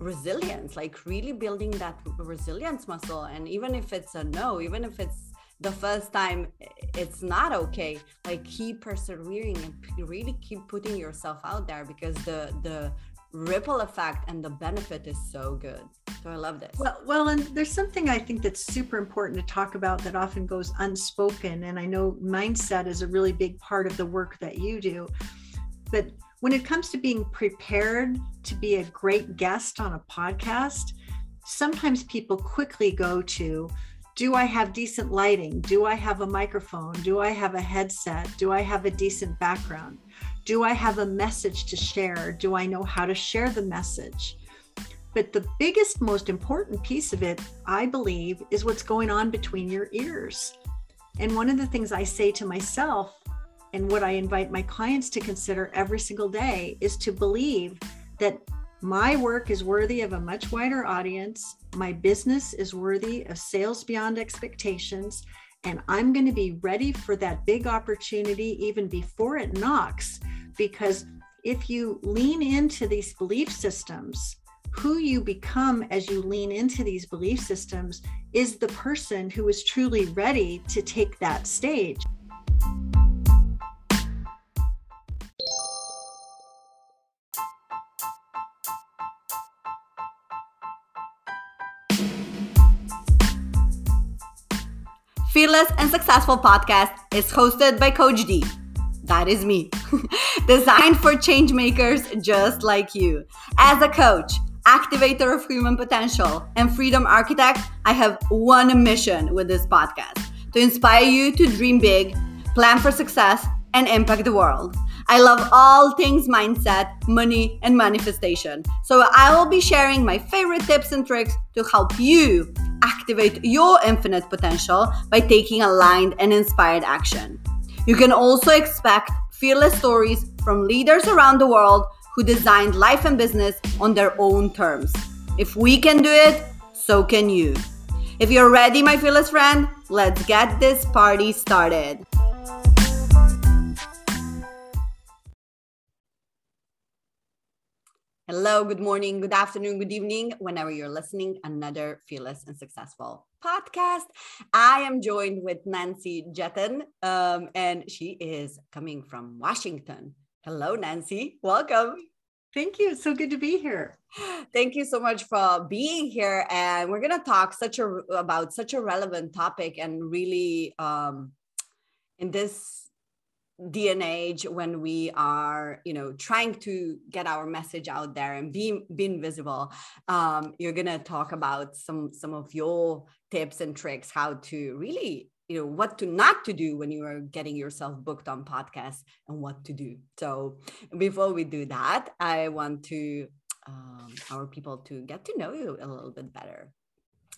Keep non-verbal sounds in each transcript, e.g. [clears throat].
resilience like really building that resilience muscle. And even if it's a no even if it's the first time it's not okay. Like keep persevering and really keep putting yourself out there because the the ripple effect and the benefit is so good. So i love this. Well well and there's something i think that's super important to talk about that often goes unspoken. And i know mindset is a really big part of the work that you do. But when it comes to being prepared to be a great guest on a podcast sometimes people quickly go to do I have decent lighting? Do I have a microphone? Do I have a headset? Do I have a decent background? Do I have a message to share? Do I know how to share the message? But the biggest, most important piece of it, I believe, is what's going on between your ears. And one of the things I say to myself, and what I invite my clients to consider every single day, is to believe that my work is worthy of a much wider audience. My business is worthy of sales beyond expectations. And I'm going to be ready for that big opportunity even before it knocks. Because if you lean into these belief systems, who you become as you lean into these belief systems is the person who is truly ready to take that stage. Fearless and Successful podcast is hosted by Coach D. That is me. [laughs] Designed for change makers just like you. As a coach, activator of human potential, and freedom architect, I have one mission with this podcast to inspire you to dream big, plan for success, and impact the world. I love all things mindset, money, and manifestation. So I will be sharing my favorite tips and tricks to help you activate your infinite potential by taking aligned and inspired action. You can also expect fearless stories from leaders around the world who designed life and business on their own terms. If we can do it, so can you. If you're ready, my fearless friend, let's get this party started. Hello, good morning, good afternoon, good evening, whenever you're listening, another Fearless and Successful podcast. I am joined with Nancy Juetten, um, and she is coming from Washington. Hello, Nancy. Welcome. Thank you. so good to be here. Thank you so much for being here. And we're going to talk such a about such a relevant topic and really um, in this age when we are you know trying to get our message out there and be being visible. Um, you're gonna talk about some some of your tips and tricks how to really you know what to not to do when you are getting yourself booked on podcasts and what to do. So before we do that i want to um, our people to get to know you a little bit better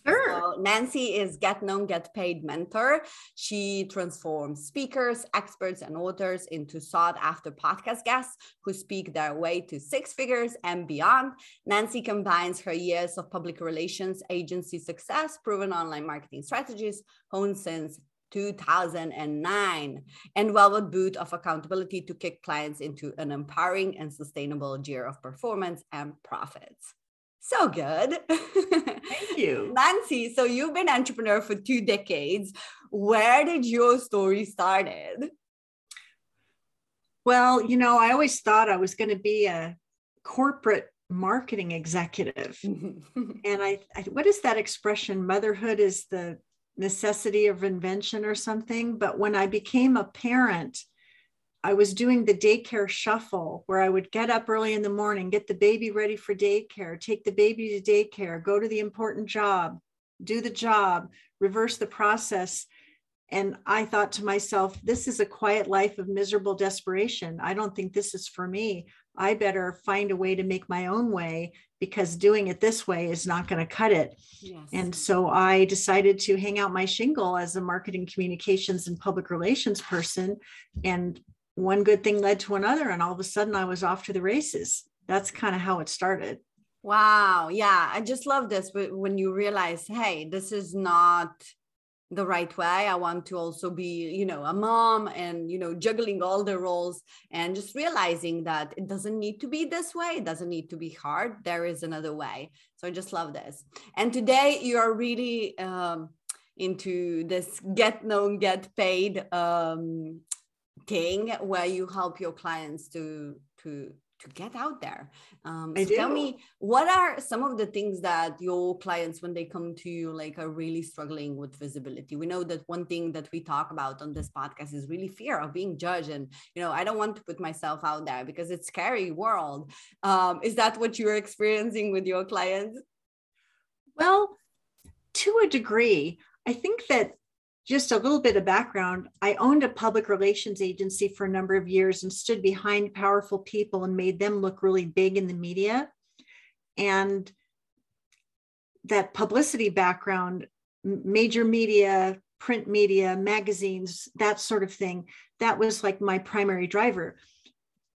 Sure. So Nancy is Get Known, Get Paid mentor. She transforms speakers, experts, and authors into sought after podcast guests who speak their way to six figures and beyond. Nancy combines her years of public relations agency success, proven online marketing strategies honed since 2009 and velvet boot of accountability to kick clients into an empowering and sustainable year of performance and profits. So good. Thank [laughs] you. Nancy, so you've been entrepreneur for two decades. Where did your story started? Well, you know, I always thought I was going to be a corporate marketing executive. [laughs] and I, I, what is that expression? Motherhood is the necessity of invention or something. But when I became a parent, I was doing the daycare shuffle where I would get up early in the morning, get the baby ready for daycare, take the baby to daycare, go to the important job, do the job, reverse the process. And I thought to myself, this is a quiet life of miserable desperation. I don't think this is for me. I better find a way to make my own way because doing it this way is not going to cut it. Yes. And so I decided to hang out my shingle as a marketing communications and public relations person and one good thing led to another and all of a sudden i was off to the races. That's kind of how it started. Wow yeah i just love this But when you realize hey this is not the right way i want to also be you know a mom and you know juggling all the roles and just realizing that it doesn't need to be this way it doesn't need to be hard there is another way. So i just love this. And today you are really um, into this get known get paid um, thing where you help your clients to to to get out there. Um, so tell me, what are some of the things that your clients, when they come to you, like are really struggling with visibility? We know that one thing that we talk about on this podcast is really fear of being judged, and you know, I don't want to put myself out there because it's scary world. Um, is that what you're experiencing with your clients? Well, to a degree, I think that just a little bit of background I owned a public relations agency for a number of years and stood behind powerful people and made them look really big in the media. And that publicity background, major media, print media, magazines, that sort of thing, that was like my primary driver.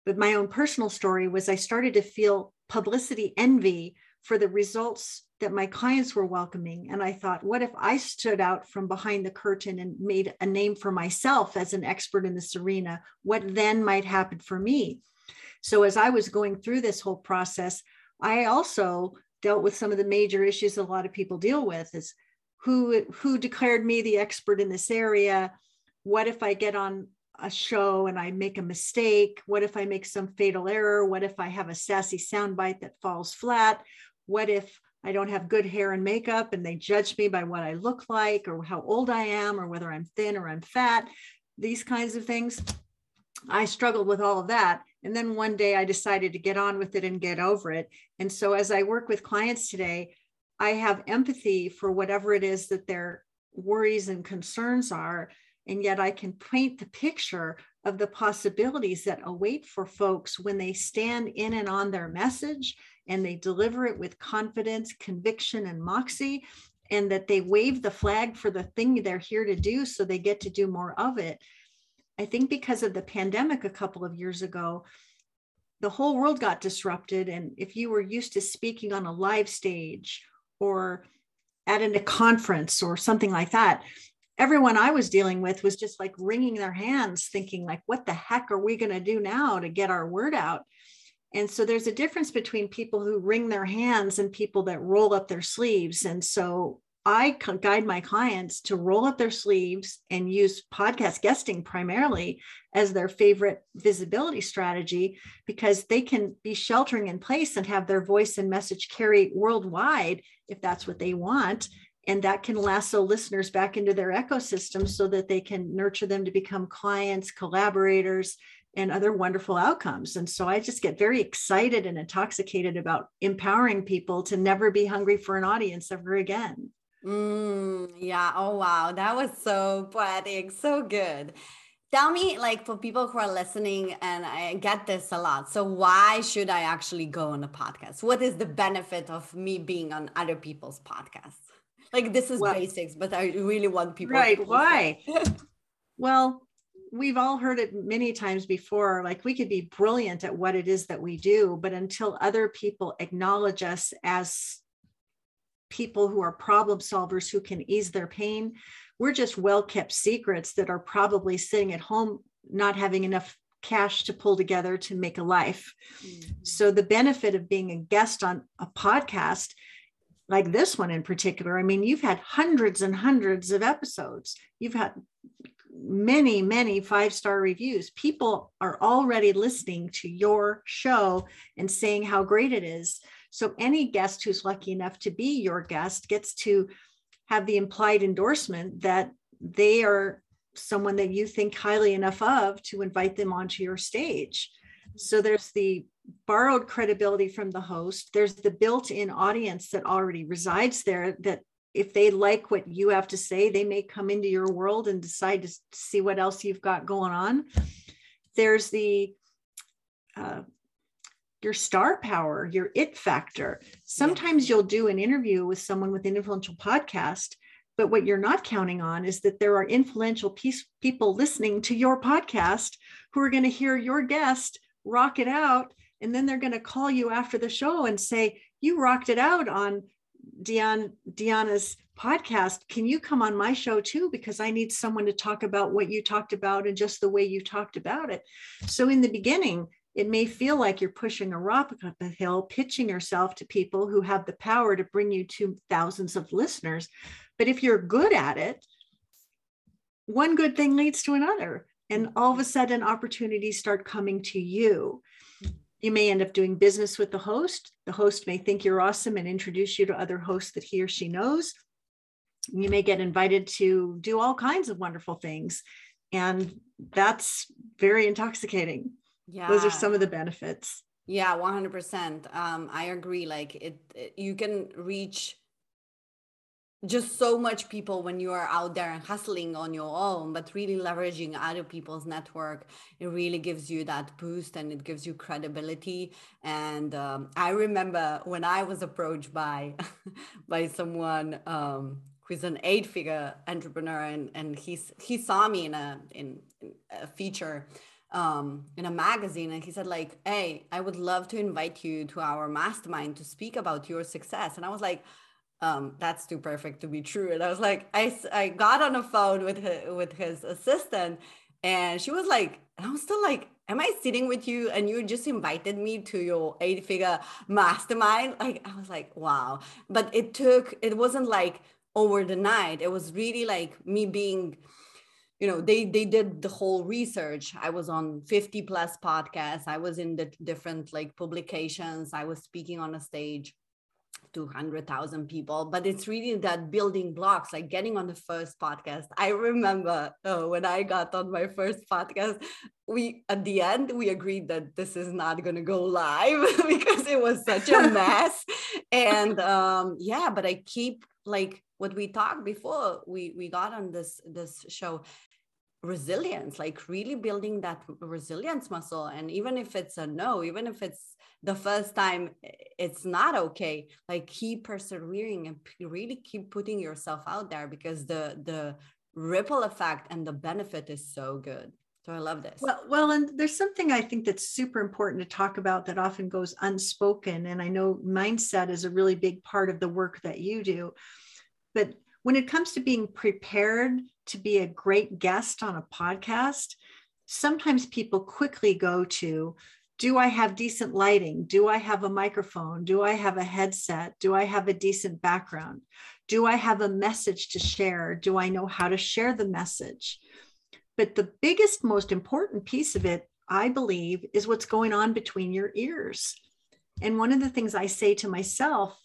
But my own personal story was I started to feel publicity envy for the results that my clients were welcoming. And I thought, what if I stood out from behind the curtain and made a name for myself as an expert in this arena? What then might happen for me? So, as I was going through this whole process, I also dealt with some of the major issues a lot of people deal with is who who declared me the expert in this area what if i get on a show and i make a mistake what if i make some fatal error what if i have a sassy soundbite that falls flat what if I don't have good hair and makeup and they judge me by what I look like or how old I am or whether I'm thin or I'm fat, these kinds of things. I struggled with all of that. And then one day I decided to get on with it and get over it. And so as I work with clients today, I have empathy for whatever it is that their worries and concerns are. And yet I can paint the picture of the possibilities that await for folks when they stand in and on their message and they deliver it with confidence, conviction, and moxie, and that they wave the flag for the thing they're here to do so they get to do more of it. I think because of the pandemic a couple of years ago, the whole world got disrupted. And if you were used to speaking on a live stage or at a conference or something like that, everyone I was dealing with was just like wringing their hands, thinking like, what the heck are we going to do now to get our word out? And so there's a difference between people who wring their hands and people that roll up their sleeves. And so I guide my clients to roll up their sleeves and use podcast guesting primarily as their favorite visibility strategy because they can be sheltering in place and have their voice and message carry worldwide if that's what they want. And that can lasso listeners back into their ecosystem so that they can nurture them to become clients, collaborators, and other wonderful outcomes. And so I just get very excited and intoxicated about empowering people to never be hungry for an audience ever again. Mm, yeah. Oh, wow. That was so poetic. So good. Tell me, like, for people who are listening, and I get this a lot. So, why should I actually go on a podcast? What is the benefit of me being on other people's podcasts? Like, this is well, basics, but I really want people. Right. Why? [laughs] well, we've all heard it many times before like we could be brilliant at what it is that we do but until other people acknowledge us as people who are problem solvers who can ease their pain we're just well kept secrets that are probably sitting at home not having enough cash to pull together to make a life mm-hmm. so the benefit of being a guest on a podcast like this one in particular i mean you've had hundreds and hundreds of episodes you've had many, many five star reviews. People are already listening to your show and saying how great it is. So, any guest who's lucky enough to be your guest gets to have the implied endorsement that they are someone that you think highly enough of to invite them onto your stage. Mm-hmm. So, there's the borrowed credibility from the host, there's the built in audience that already resides there that if they like what you have to say, they may come into your world and decide to see what else you've got going on. There's the uh, your star power, your it factor. Sometimes you'll do an interview with someone with an influential podcast, but what you're not counting on is that there are influential piece, people listening to your podcast who are going to hear your guest rock it out. And then they're going to call you after the show and say, You rocked it out on Dion, Dijana's podcast, can you come on my show too? Because I need someone to talk about what you talked about and just the way you talked about it. So in the beginning, it may feel like you're pushing a rock up a hill, pitching yourself to people who have the power to bring you to thousands of listeners. But if you're good at it, one good thing leads to another. And all of a sudden, opportunities start coming to you. You may end up doing business with the host. The host may think you're awesome and introduce you to other hosts that he or she knows. You may get invited to do all kinds of wonderful things. And that's very intoxicating yeah those are some of the benefits yeah 100% um i agree like it, it, you can reach just so much people when you are out there and hustling on your own but really leveraging other people's network it really gives you that boost and it gives you credibility. And um, i remember when i was approached by [laughs] by someone um, who's an eight figure entrepreneur and and he's he saw me in a in, in a feature um, in a magazine and he said like hey i would love to invite you to our mastermind to speak about your success. And i was like um, that's too perfect to be true. And i was like i, I got on the phone with his, with his assistant and she was like i was still like am i sitting with you and you just invited me to your eight figure mastermind? Like i was like wow. But it took it wasn't like over the night it was really like me being you know they they did the whole research. I was on 50 plus podcasts. I was in the different like publications. I was speaking on a stage 200,000 people, but it's really that building blocks, like getting on the first podcast. I remember oh, when I got on my first podcast, we at the end we agreed that this is not going to go live [laughs] because it was such a mess. and um, yeah, but I keep like what we talked before we we got on this this show resilience like really building that resilience muscle. And even if it's a no even if it's the first time it's not okay like keep persevering and really keep putting yourself out there because the the ripple effect and the benefit is so good. So i love this. Well well and there's something i think that's super important to talk about that often goes unspoken. And i know mindset is a really big part of the work that you do. But when it comes to being prepared to be a great guest on a podcast, sometimes people quickly go to do I have decent lighting? Do I have a microphone? Do I have a headset? Do I have a decent background? Do I have a message to share? Do I know how to share the message? But the biggest, most important piece of it, I believe, is what's going on between your ears. And one of the things I say to myself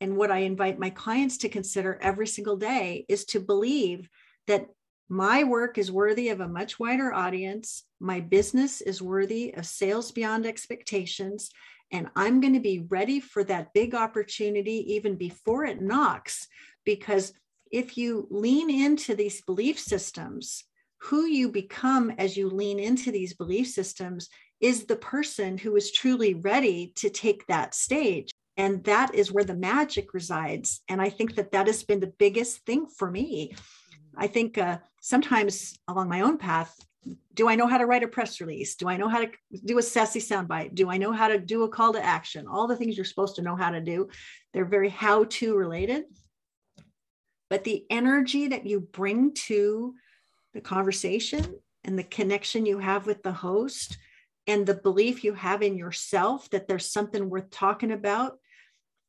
and what I invite my clients to consider every single day is to believe that my work is worthy of a much wider audience. My business is worthy of sales beyond expectations. And I'm going to be ready for that big opportunity even before it knocks. Because if you lean into these belief systems, who you become as you lean into these belief systems is the person who is truly ready to take that stage and that is where the magic resides and i think that that has been the biggest thing for me i think uh, sometimes along my own path do i know how to write a press release? Do i know how to do a sassy soundbite? Do i know how to do a call to action? All the things you're supposed to know how to do they're very how to related. But the energy that you bring to the conversation and the connection you have with the host and the belief you have in yourself that there's something worth talking about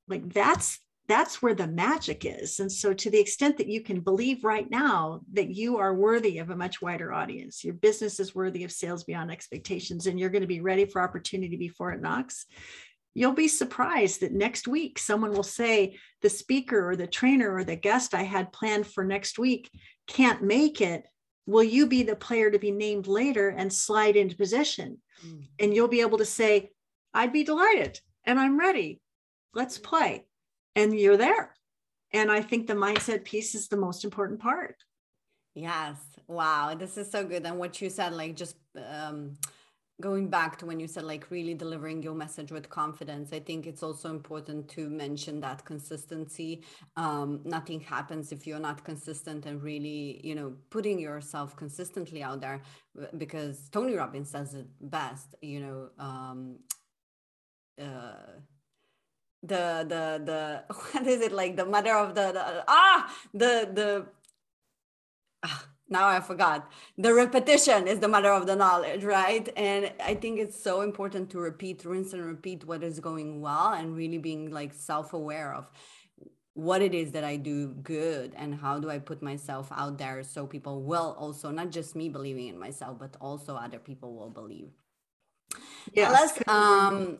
like that's that's where the magic is. And so to the extent that you can believe right now that you are worthy of a much wider audience your business is worthy of sales beyond expectations and you're going to be ready for opportunity before it knocks you'll be surprised that next week someone will say the speaker or the trainer or the guest i had planned for next week can't make it. Will you be the player to be named later and slide into position? Mm. and you'll be able to say i'd be delighted and i'm ready. Let's play and you're there. And i think the mindset piece is the most important part. Yes. Wow. This is so good. And what you said like just um going back to when you said like really delivering your message with confidence i think it's also important to mention that consistency. Um, nothing happens if you're not consistent and really you know putting yourself consistently out there because tony robbins says it best you know um, uh, the the the [laughs] what is it like the mother of the, the ah the the ah, now I forgot. The repetition is the mother of the knowledge, right? And I think it's so important to repeat, rinse and repeat what is going well and really being like self aware of what it is that I do good and how do I put myself out there so people will also, not just me believing in myself, but also other people will believe. Yeah. Let's um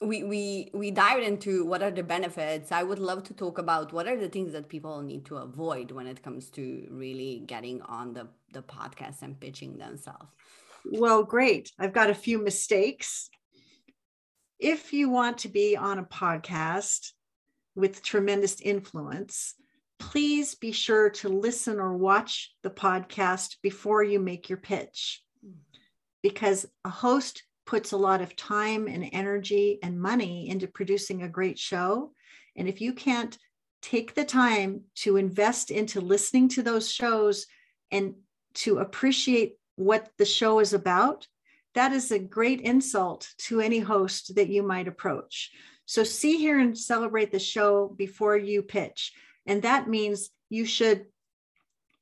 we we we dived into what are the benefits. I would love to talk about what are the things that people need to avoid when it comes to really getting on the the podcast and pitching themselves. Well great. I've got a few mistakes. If you want to be on a podcast with tremendous influence please be sure to listen or watch the podcast before you make your pitch. Hmm. because a host puts a lot of time and energy and money into producing a great show. And if you can't take the time to invest into listening to those shows and to appreciate what the show is about, that is a great insult to any host that you might approach. So, see here and celebrate the show before you pitch. And that means you should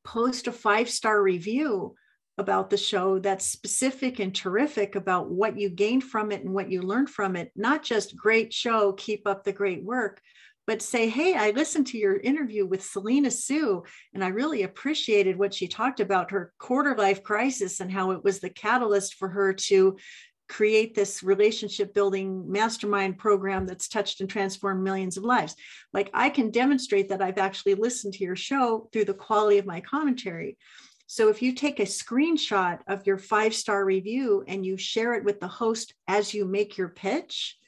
post a five star review about the show that's specific and terrific about what you gained from it and what you learned from it. Not just great show, keep up the great work, but say, hey, I listened to your interview with Selena Soo, and I really appreciated what she talked about her quarter life crisis and how it was the catalyst for her to create this relationship building mastermind program that's touched and transformed millions of lives. Like I can demonstrate that I've actually listened to your show through the quality of my commentary. So if you take a screenshot of your five star review and you share it with the host as you make your pitch,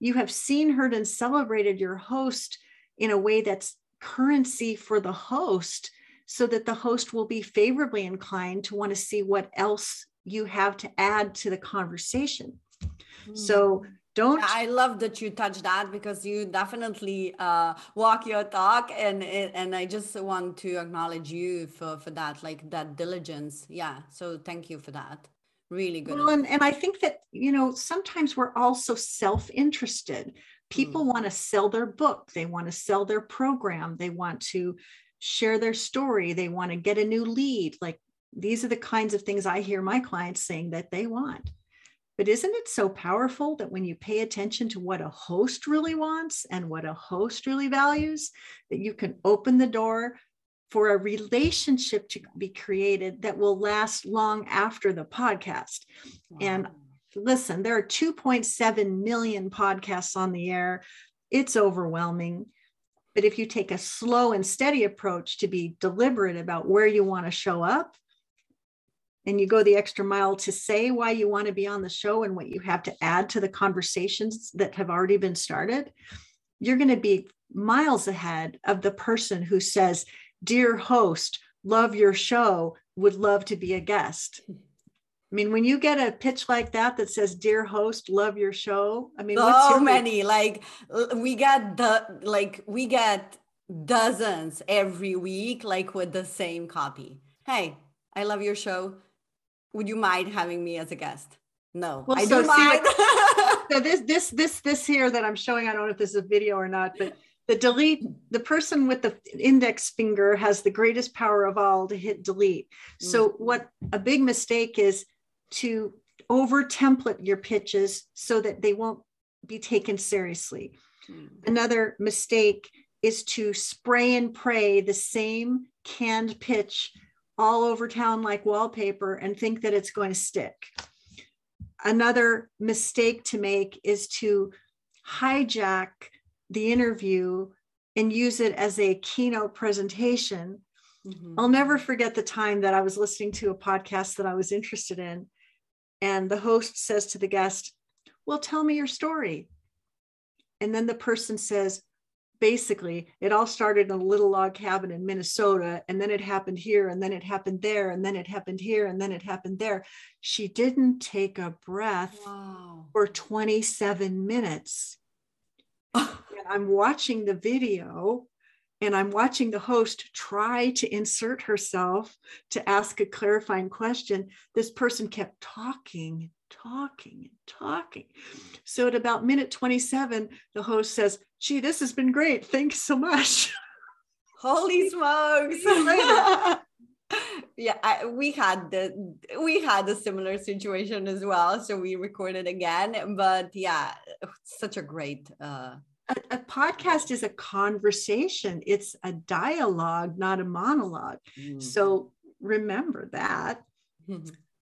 you have seen, heard, and celebrated your host in a way that's currency for the host so that the host will be favorably inclined to want to see what else you have to add to the conversation. Mm. So don't i love that you touch that because you definitely uh, walk your talk and and i just want to acknowledge you for for that like that diligence. Yeah so thank you for that. Really good well, and, and i think that you know sometimes we're also self-interested. People mm. want to sell their book they want to sell their program they want to share their story they want to get a new lead. Like these are the kinds of things i hear my clients saying that they want but isn't it so powerful that when you pay attention to what a host really wants and what a host really values, that you can open the door for a relationship to be created that will last long after the podcast? Wow. And listen, there are 2.7 million podcasts on the air. It's overwhelming. But if you take a slow and steady approach to be deliberate about where you want to show up and you go the extra mile to say why you want to be on the show and what you have to add to the conversations that have already been started, you're going to be miles ahead of the person who says, Dear host, love your show, would love to be a guest. I mean, when you get a pitch like that that says, "Dear host, love your show," I mean, so many. Like we get the like we get dozens every week, like with the same copy. Hey, I love your show would you mind having me as a guest? No, well, I so don't mind. [laughs] so this this this this here that I'm showing, I don't know if this is a video or not, but the delete, the person with the index finger has the greatest power of all to hit delete. So mm-hmm. what a big mistake is to over template your pitches so that they won't be taken seriously. Mm-hmm. Another mistake is to spray and pray the same canned pitch all over town like wallpaper and think that it's going to stick. Another mistake to make is to hijack the interview and use it as a keynote presentation. Mm-hmm. I'll never forget the time that I was listening to a podcast that I was interested in. And the host says to the guest, Well, tell me your story. And then the person says, basically it all started in a little log cabin in Minnesota and then it happened here and then it happened there and then it happened here and then it happened there. She didn't take a breath wow. for 27 minutes. [laughs] and I'm watching the video and I'm watching the host try to insert herself to ask a clarifying question. This person kept talking talking and talking. So at about minute 27, the host says, Gee, this has been great. Thanks so much. [laughs] Holy smokes. [laughs] yeah, I, we had the we had a similar situation as well. So we recorded again. But yeah, such a great uh a, a, podcast is a conversation it's a dialogue not a monologue mm. so remember that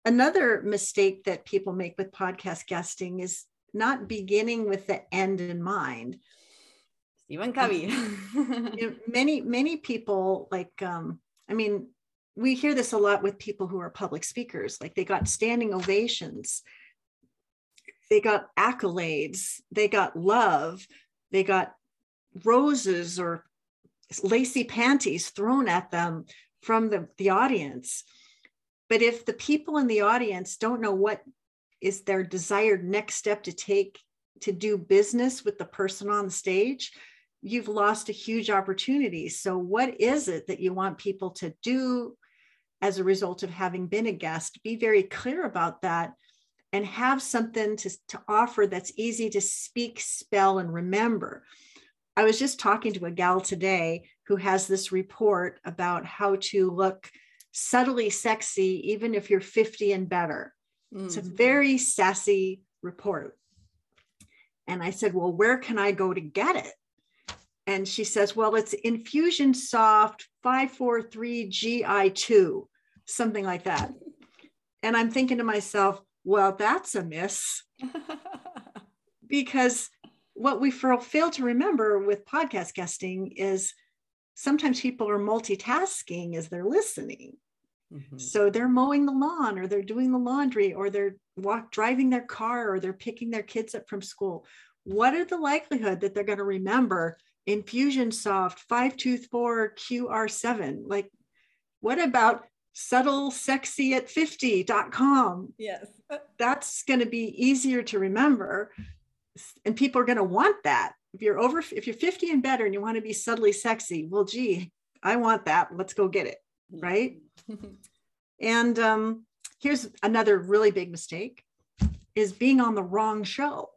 another mistake that people make with podcast guesting is not beginning with the end in mind Stephen Covey. [laughs] you know, [laughs] many many people like um, i mean we hear this a lot with people who are public speakers like they got standing ovations they got accolades they got love they got roses or lacy panties thrown at them from the, the audience. But if the people in the audience don't know what is their desired next step to take to do business with the person on the stage, you've lost a huge opportunity. So, what is it that you want people to do as a result of having been a guest? Be very clear about that and have something to, to offer that's easy to speak, spell, and remember. I was just talking to a gal today who has this report about how to look subtly sexy, even if you're 50 and better. Mm-hmm. It's a mm-hmm. very sassy report. And I said, Well, where can I go to get it? And she says, Well, it's Infusionsoft 543GI2, something like that. And I'm thinking to myself, well, that's a miss. [laughs] because what we fail to remember with podcast guesting is sometimes people are multitasking as they're listening. Mm-hmm. So they're mowing the lawn or they're doing the laundry or they're walk driving their car or they're picking their kids up from school. What are the likelihood that they're going to remember Infusionsoft 524 QR7? Like, what about subtle sexy at 50.com. Yes. That's going to be easier to remember. And people are going to want that. If you're over, if you're 50 and better and you want to be subtly sexy, well, gee, I want that. Let's go get it. Right. [laughs] and um, here's another really big mistake is being on the wrong show.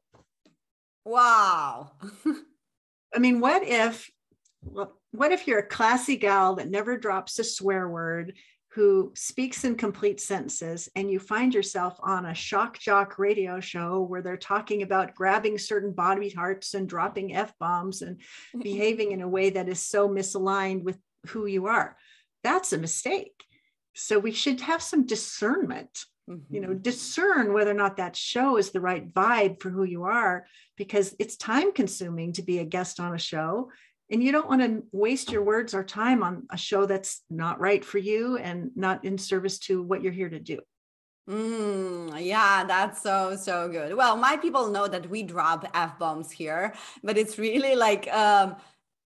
Wow. [laughs] I mean, what if, what if you're a classy gal that never drops a swear word who speaks in complete sentences and you find yourself on a shock jock radio show where they're talking about grabbing certain body parts and dropping f-bombs and [laughs] behaving in a way that is so misaligned with who you are? That's a mistake. So we should have some discernment mm-hmm. you know mm-hmm. discern whether or not that show is the right vibe for who you are because it's time consuming to be a guest on a show and you don't want to waste your words or time on a show that's not right for you and not in service to what you're here to do Mm, yeah, that's so so good. Well, my people know that we drop f bombs here, but it's really like um,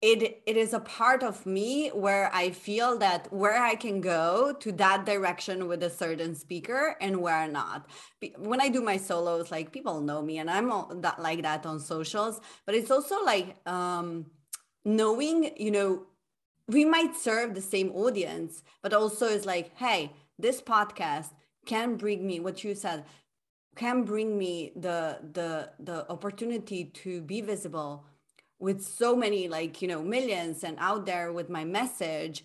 it it is a part of me where I feel that where I can go to that direction with a certain speaker and where not. When I do my solos, like people know me, and I'm that like that on socials. But it's also like um, knowing, you know, we might serve the same audience, but also it's like, hey, this podcast can bring me what you said can bring me the the the opportunity to be visible with so many like you know millions and out there with my message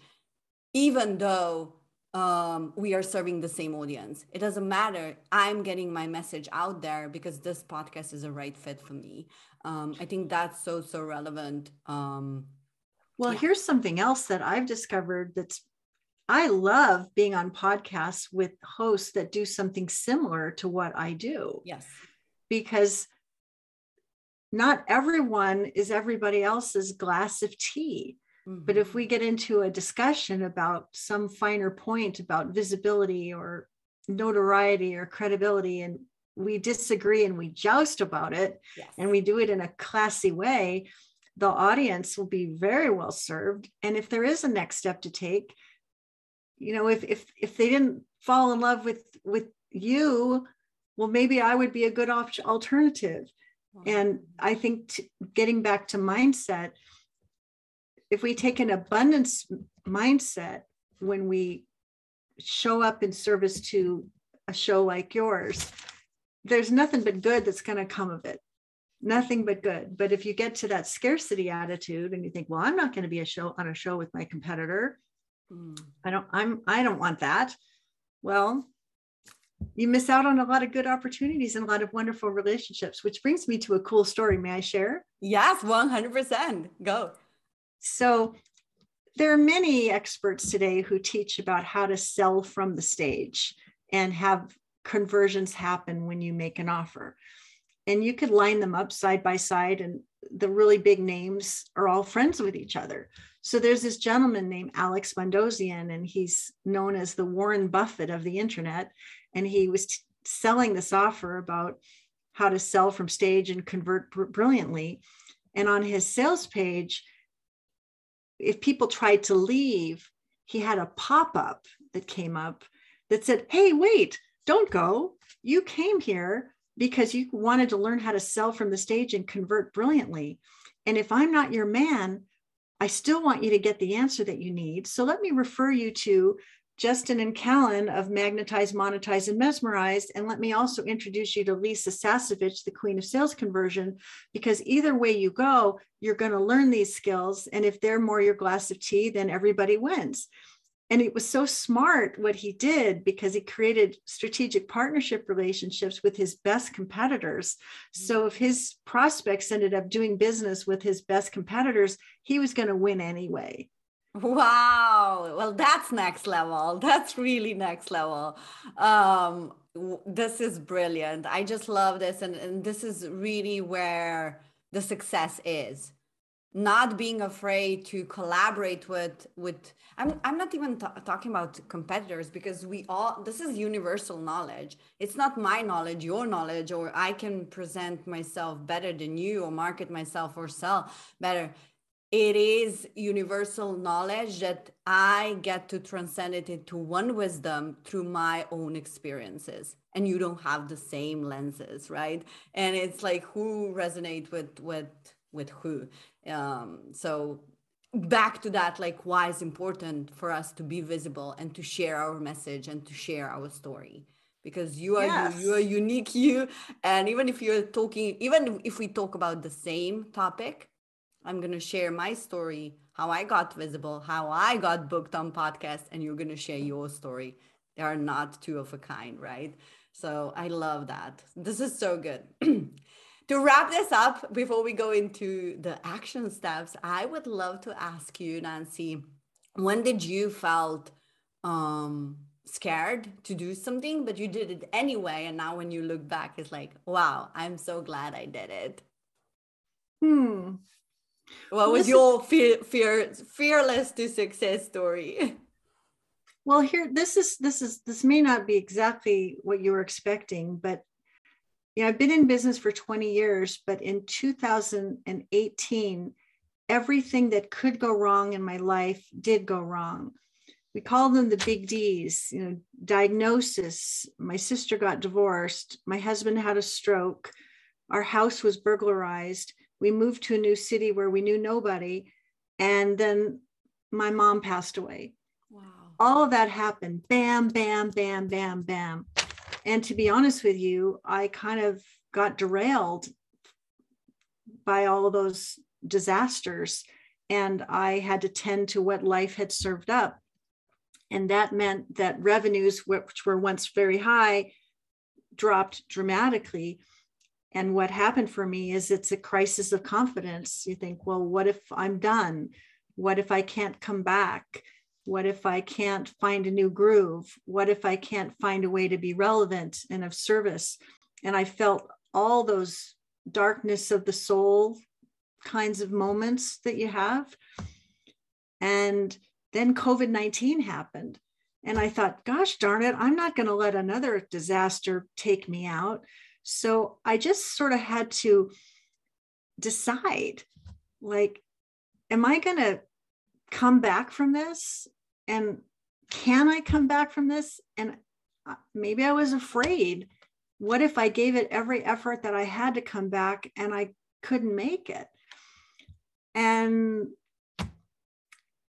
even though um, we are serving the same audience. It doesn't matter. I'm getting my message out there because this podcast is a right fit for me. Um, i think that's so so relevant. Um, well yeah. here's something else that i've discovered that's i love being on podcasts with hosts that do something similar to what i do. Yes. Because not everyone is everybody else's glass of tea mm-hmm. but if we get into a discussion about some finer point about visibility or notoriety or credibility and we disagree and we joust about it yes. and we do it in a classy way the audience will be very well served and if there is a next step to take you know if if if they didn't fall in love with with you well maybe i would be a good op- alternative and i think t- getting back to mindset if we take an abundance mindset when we show up in service to a show like yours there's nothing but good that's going to come of it. Nothing but good. But if you get to that scarcity attitude and you think well i'm not going to be a show on a show with my competitor. Mm. i don't i'm i don't want that. Well you miss out on a lot of good opportunities and a lot of wonderful relationships which brings me to a cool story. May i share? Yes 100% go. So there are many experts today who teach about how to sell from the stage and have conversions happen when you make an offer. And you could line them up side by side, and the really big names are all friends with each other. So there's this gentleman named Alex Mandossian, and he's known as the Warren Buffett of the internet. And he was t- selling this offer about how to sell from stage and convert br- brilliantly. And on his sales page, if people tried to leave, he had a pop up that came up that said, Hey, wait, don't go. You came here because you wanted to learn how to sell from the stage and convert brilliantly. And if I'm not your man, I still want you to get the answer that you need. So let me refer you to Justin and Callan of Magnetize, Monetize, and Mesmerized. And let me also introduce you to Lisa Sasevich, the Queen of Sales Conversion, because either way you go, you're going to learn these skills. And if they're more your glass of tea, then everybody wins and it was so smart what he did because he created strategic partnership relationships with his best competitors. So if his prospects ended up doing business with his best competitors he was going to win anyway. Wow. Well that's next level. That's really next level. Um this is brilliant. I just love this and, and this is really where the success is not being afraid to collaborate with with i'm, I'm not even t- talking about competitors because we all this is universal knowledge. It's not my knowledge your knowledge or i can present myself better than you or market myself or sell better. It is universal knowledge that i get to transcend it into one wisdom through my own experiences. And you don't have the same lenses right? And it's like who resonate with with with who. Um, so back to that like why is important for us to be visible and to share our message and to share our story. Because you are yes. you, you are unique [laughs] you and even if you're talking even if we talk about the same topic i'm going to share my story how i got visible how i got booked on podcast and you're going to share your story. They are not two of a kind right? So i love that. This is so good [clears throat] to wrap this up before we go into the action steps i would love to ask you nancy when did you felt um scared to do something but you did it anyway and now when you look back it's like wow i'm so glad i did it. Hmm. What was your fear, fear fearless to success story? Well here this is this is this may not be exactly what you were expecting but you know, I've been in business for 20 years, but in 2018, everything that could go wrong in my life did go wrong. We call them the big D's, you know, diagnosis. My sister got divorced. My husband had a stroke. Our house was burglarized. We moved to a new city where we knew nobody. And then my mom passed away. Wow. All of that happened. Bam, bam, bam, bam, bam. And to be honest with you, I kind of got derailed by all those disasters. And I had to tend to what life had served up. And that meant that revenues, which were once very high, dropped dramatically. And what happened for me is it's a crisis of confidence. You think, well, what if I'm done? What if I can't come back? What if I can't find a new groove? What if I can't find a way to be relevant and of service? And I felt all those darkness of the soul kinds of moments that you have. And then COVID 19 happened. And I thought, gosh darn it, I'm not going to let another disaster take me out. So I just sort of had to decide like, am I going to come back from this? And can I come back from this? And uh, maybe I was afraid. What if I gave it every effort that I had to come back and I couldn't make it? And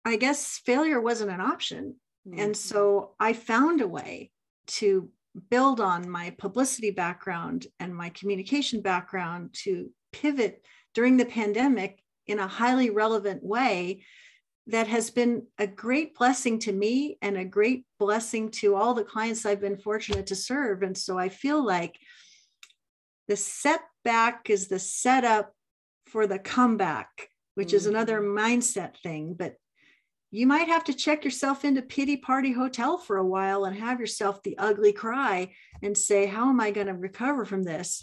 I guess failure wasn't an option. Mm-hmm. And so I found a way to build on my publicity background and my communication background to pivot during the pandemic in a highly relevant way that has been a great blessing to me and a great blessing to all the clients I've been fortunate to serve. And so I feel like the setback is the setup for the comeback, which mm-hmm. is another mindset thing. But you might have to check yourself into pity party hotel for a while and have yourself the ugly cry and say, How am I going to recover from this?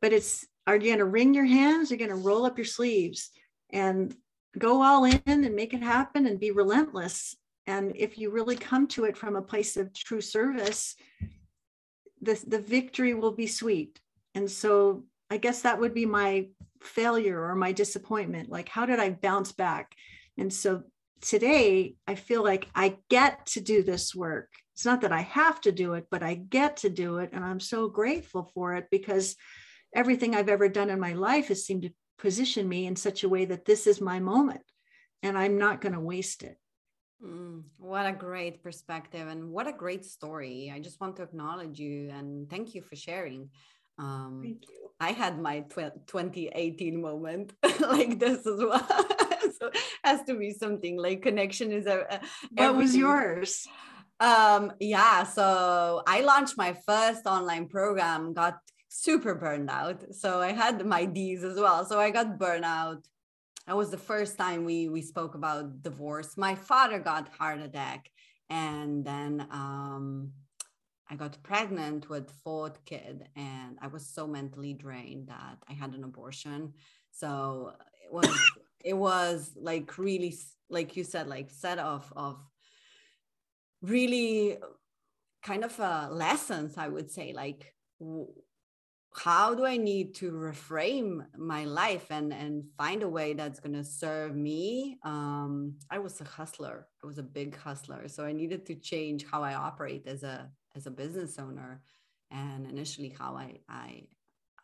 But it's, are you going to wring your hands? You're going to roll up your sleeves and go all in and make it happen and be relentless. And if you really come to it from a place of true service, the, the victory will be sweet. And so I guess that would be my failure or my disappointment. Like, how did I bounce back? And so today, I feel like I get to do this work. It's not that I have to do it, but I get to do it. And I'm so grateful for it because everything I've ever done in my life has seemed to position me in such a way that this is my moment and I'm not going to waste it. Mm, what a great perspective and what a great story. I just want to acknowledge you and thank you for sharing. Um, thank you. I had my tw- 2018 moment [laughs] like this as well. [laughs] so it has to be something like connection is a. a what was yours? Um, yeah, so I launched my first online program, got super burned out. So I had my D's as well. So I got burnout. That was the first time we we spoke about divorce. My father got heart attack, and then um, I got pregnant with fourth kid, and I was so mentally drained that I had an abortion. So it was it was like really like you said like set of of really kind of uh, lessons I would say like how do I need to reframe my life and and find a way that's going to serve me? Um, I was a hustler. I was a big hustler, so I needed to change how I operate as a as a business owner, and initially how I I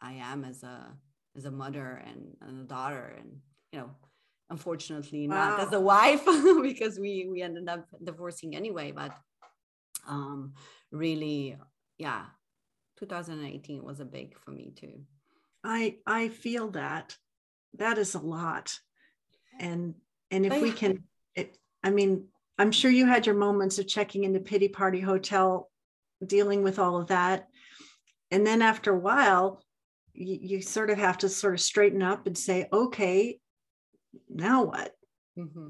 I am as a as a mother and, and a daughter, and you know, unfortunately wow. not as a wife [laughs] because we we ended up divorcing anyway. But um, really, yeah, 2018 was a big for me too. I I feel that that is a lot, and and if we can, it, I mean, I'm sure you had your moments of checking into pity party hotel, dealing with all of that, and then after a while, you, you sort of have to sort of straighten up and say, okay, now what? Mm-hmm.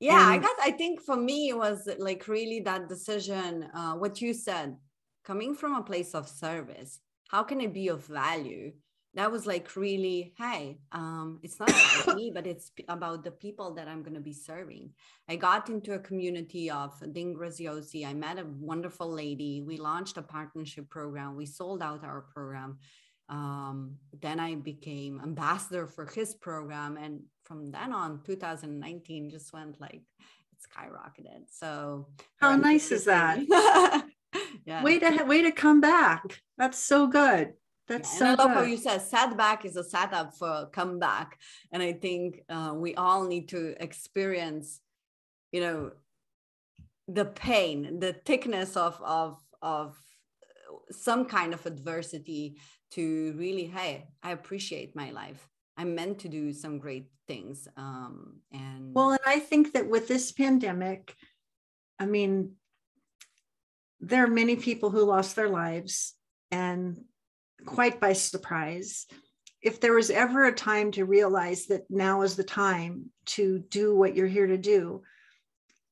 Yeah, I guess I think for me it was like really that decision. Uh, what you said, coming from a place of service how can it be of value? That was like really hey um, it's not about me but it's about the people that i'm going to be serving. I got into a community of Dean Graziosi i met a wonderful lady. We launched a partnership program. We sold out our program. Um, then i became ambassador for his program and from then on 2019 just went like it skyrocketed. So how nice is that [laughs] yeah. Way to way to come back. That's so good. That's yeah, so. I love good. how you said setback is a setup for comeback, and I think uh, we all need to experience, you know, the pain, the thickness of of of some kind of adversity to really, hey, I appreciate my life. I'm meant to do some great things. Um, and well, and I think that with this pandemic, I mean, there are many people who lost their lives and quite by surprise if there was ever a time to realize that now is the time to do what you're here to do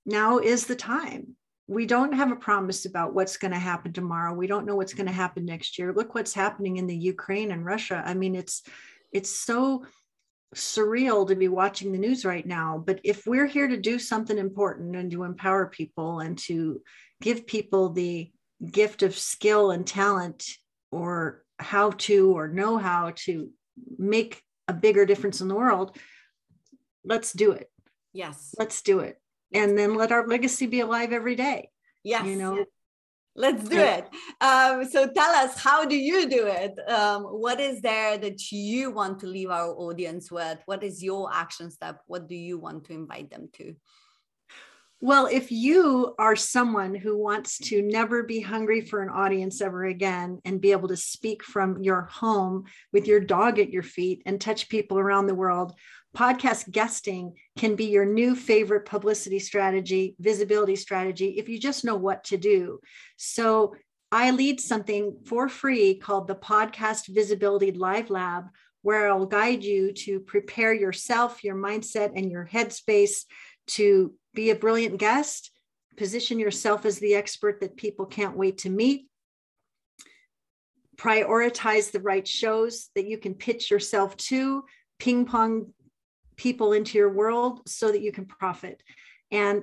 now is the time. We don't have a promise about what's going to happen tomorrow. We don't know what's going to happen next year. Look what's happening in the ukraine and russia. I mean it's it's so surreal to be watching the news right now but if we're here to do something important and to empower people and to give people the gift of skill and talent or how to or know how to make a bigger difference in the world let's do it. Yes. Let's do it. And then let our legacy be alive every day yes. you know let's do it. Um, so tell us how do you do it? Um, what is there that you want to leave our audience with? What is your action step? What do you want to invite them to? Well, if you are someone who wants to never be hungry for an audience ever again and be able to speak from your home with your dog at your feet and touch people around the world, podcast guesting can be your new favorite publicity strategy, visibility strategy, if you just know what to do. So, I lead something for free called the Podcast Visibility Live Lab, where I'll guide you to prepare yourself, your mindset, and your headspace to be a brilliant guest, position yourself as the expert that people can't wait to meet, prioritize the right shows that you can pitch yourself to, ping pong people into your world so that you can profit. And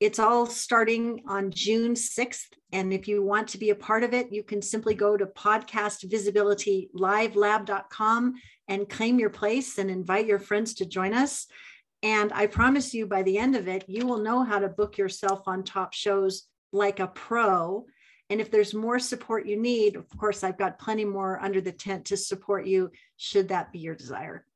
it's all starting on June 6th. And if you want to be a part of it, you can simply go to podcastvisibilitylivelab.com and claim your place and invite your friends to join us. And I promise you, by the end of it, you will know how to book yourself on top shows like a pro. And if there's more support you need, of course, I've got plenty more under the tent to support you, should that be your desire.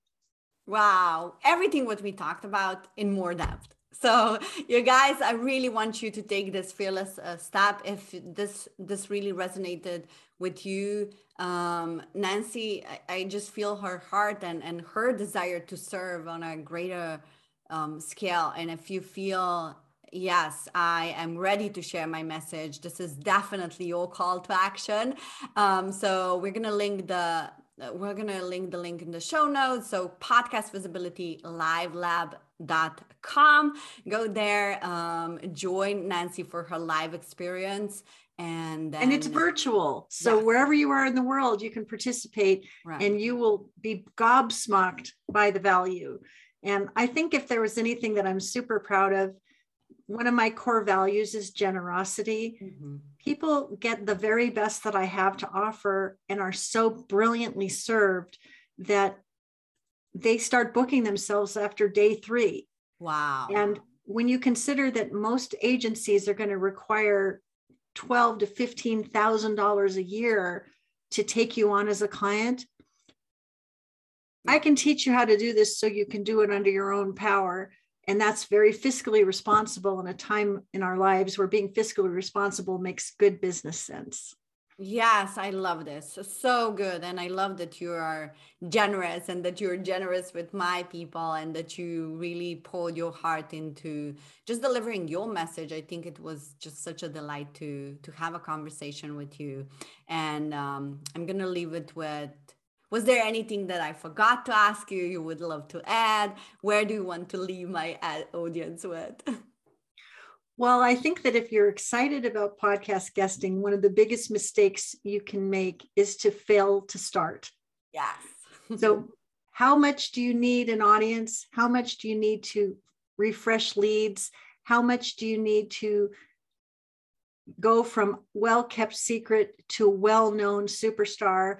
Wow. Everything what we talked about in more depth. So, [laughs] you guys, I really want you to take this fearless uh, step. If this this really resonated with you, um, Nancy, I, I, just feel her heart and and her desire to serve on a greater um, scale. And if you feel, yes, I am ready to share my message, this is definitely your call to action. Um, so we're going to link the we're going to link the link in the show notes. So podcast visibility live lab.com. Go there, um, join Nancy for her live experience. And, then, and it's virtual. So wherever you are in the world, you can participate right. and you will be gobsmacked by the value. And I think if there was anything that I'm super proud of, one of my core values is generosity. Mm-hmm. People get the very best that I have to offer and are so brilliantly served that they start booking themselves after day three. Wow. And when you consider that most agencies are going to require twelve to fifteen thousand dollars a year to take you on as a client, I can teach you how to do this so you can do it under your own power. And that's very fiscally responsible in a time in our lives where being fiscally responsible makes good business sense. Yes, I love this. So good. And I love that you are generous and that you're generous with my people and that you really poured your heart into just delivering your message. I think it was just such a delight to to have a conversation with you. And um, I'm gonna leave it with was there anything that I forgot to ask you you would love to add? Where do you want to leave my audience with? [laughs] Well, I think that if you're excited about podcast guesting, one of the biggest mistakes you can make is to fail to start. Yes. [laughs] so, how much do you need an audience? How much do you need to refresh leads? How much do you need to go from well kept secret to well known superstar?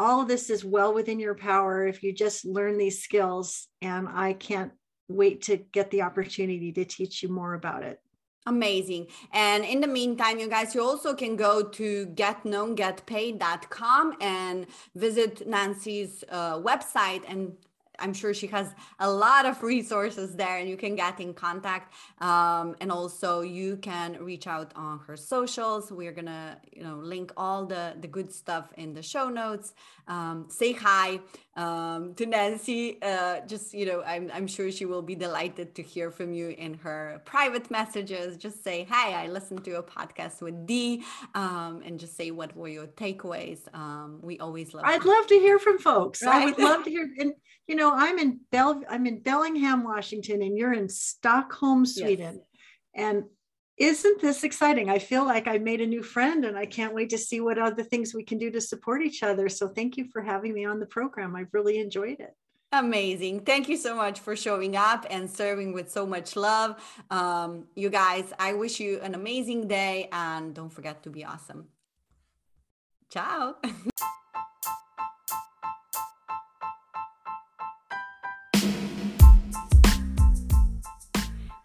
All of this is well within your power if you just learn these skills. And I can't wait to get the opportunity to teach you more about it. Amazing. And in the meantime, you guys, you also can go to getknowngetpaid.com and visit Nancy's uh, website and I'm sure she has a lot of resources there and you can get in contact. Um, and also you can reach out on her socials. We're gonna, you know, link all the, the good stuff in the show notes. Um, say hi um, to Nancy. Uh, just, you know, I'm, I'm sure she will be delighted to hear from you in her private messages. Just say, hi, I listened to a podcast with Dee um, and just say what were your takeaways. Um, we always love I'd love to hear from folks. Right? I would love to hear. And, you know, I'm in Bell, I'm in Bellingham, Washington, and you're in Stockholm, Sweden. Yes. And isn't this exciting? I feel like I made a new friend and I can't wait to see what other things we can do to support each other. So thank you for having me on the program. I've really enjoyed it. Amazing. Thank you so much for showing up and serving with so much love. Um, you guys, I wish you an amazing day and don't forget to be awesome. Ciao. [laughs]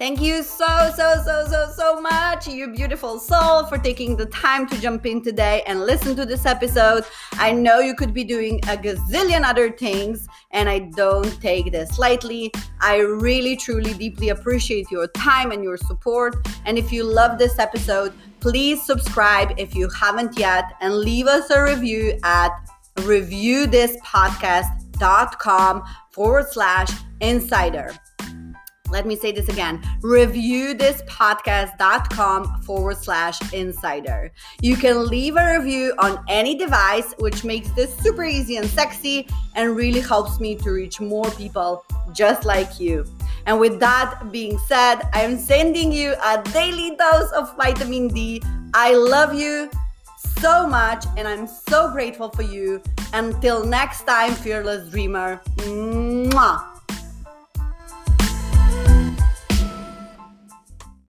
Thank you so, so, so, so, so much, you beautiful soul, for taking the time to jump in today and listen to this episode. I know you could be doing a gazillion other things, and I don't take this lightly. I really, truly, deeply appreciate your time and your support. And if you love this episode, please subscribe if you haven't yet and leave us a review at reviewthispodcast.com forward slash insider. Let me say this again reviewthispodcast.com forward slash insider. You can leave a review on any device, which makes this super easy and sexy and really helps me to reach more people just like you. And with that being said, I'm sending you a daily dose of vitamin D. I love you so much and I'm so grateful for you. Until next time, fearless dreamer. Mwah.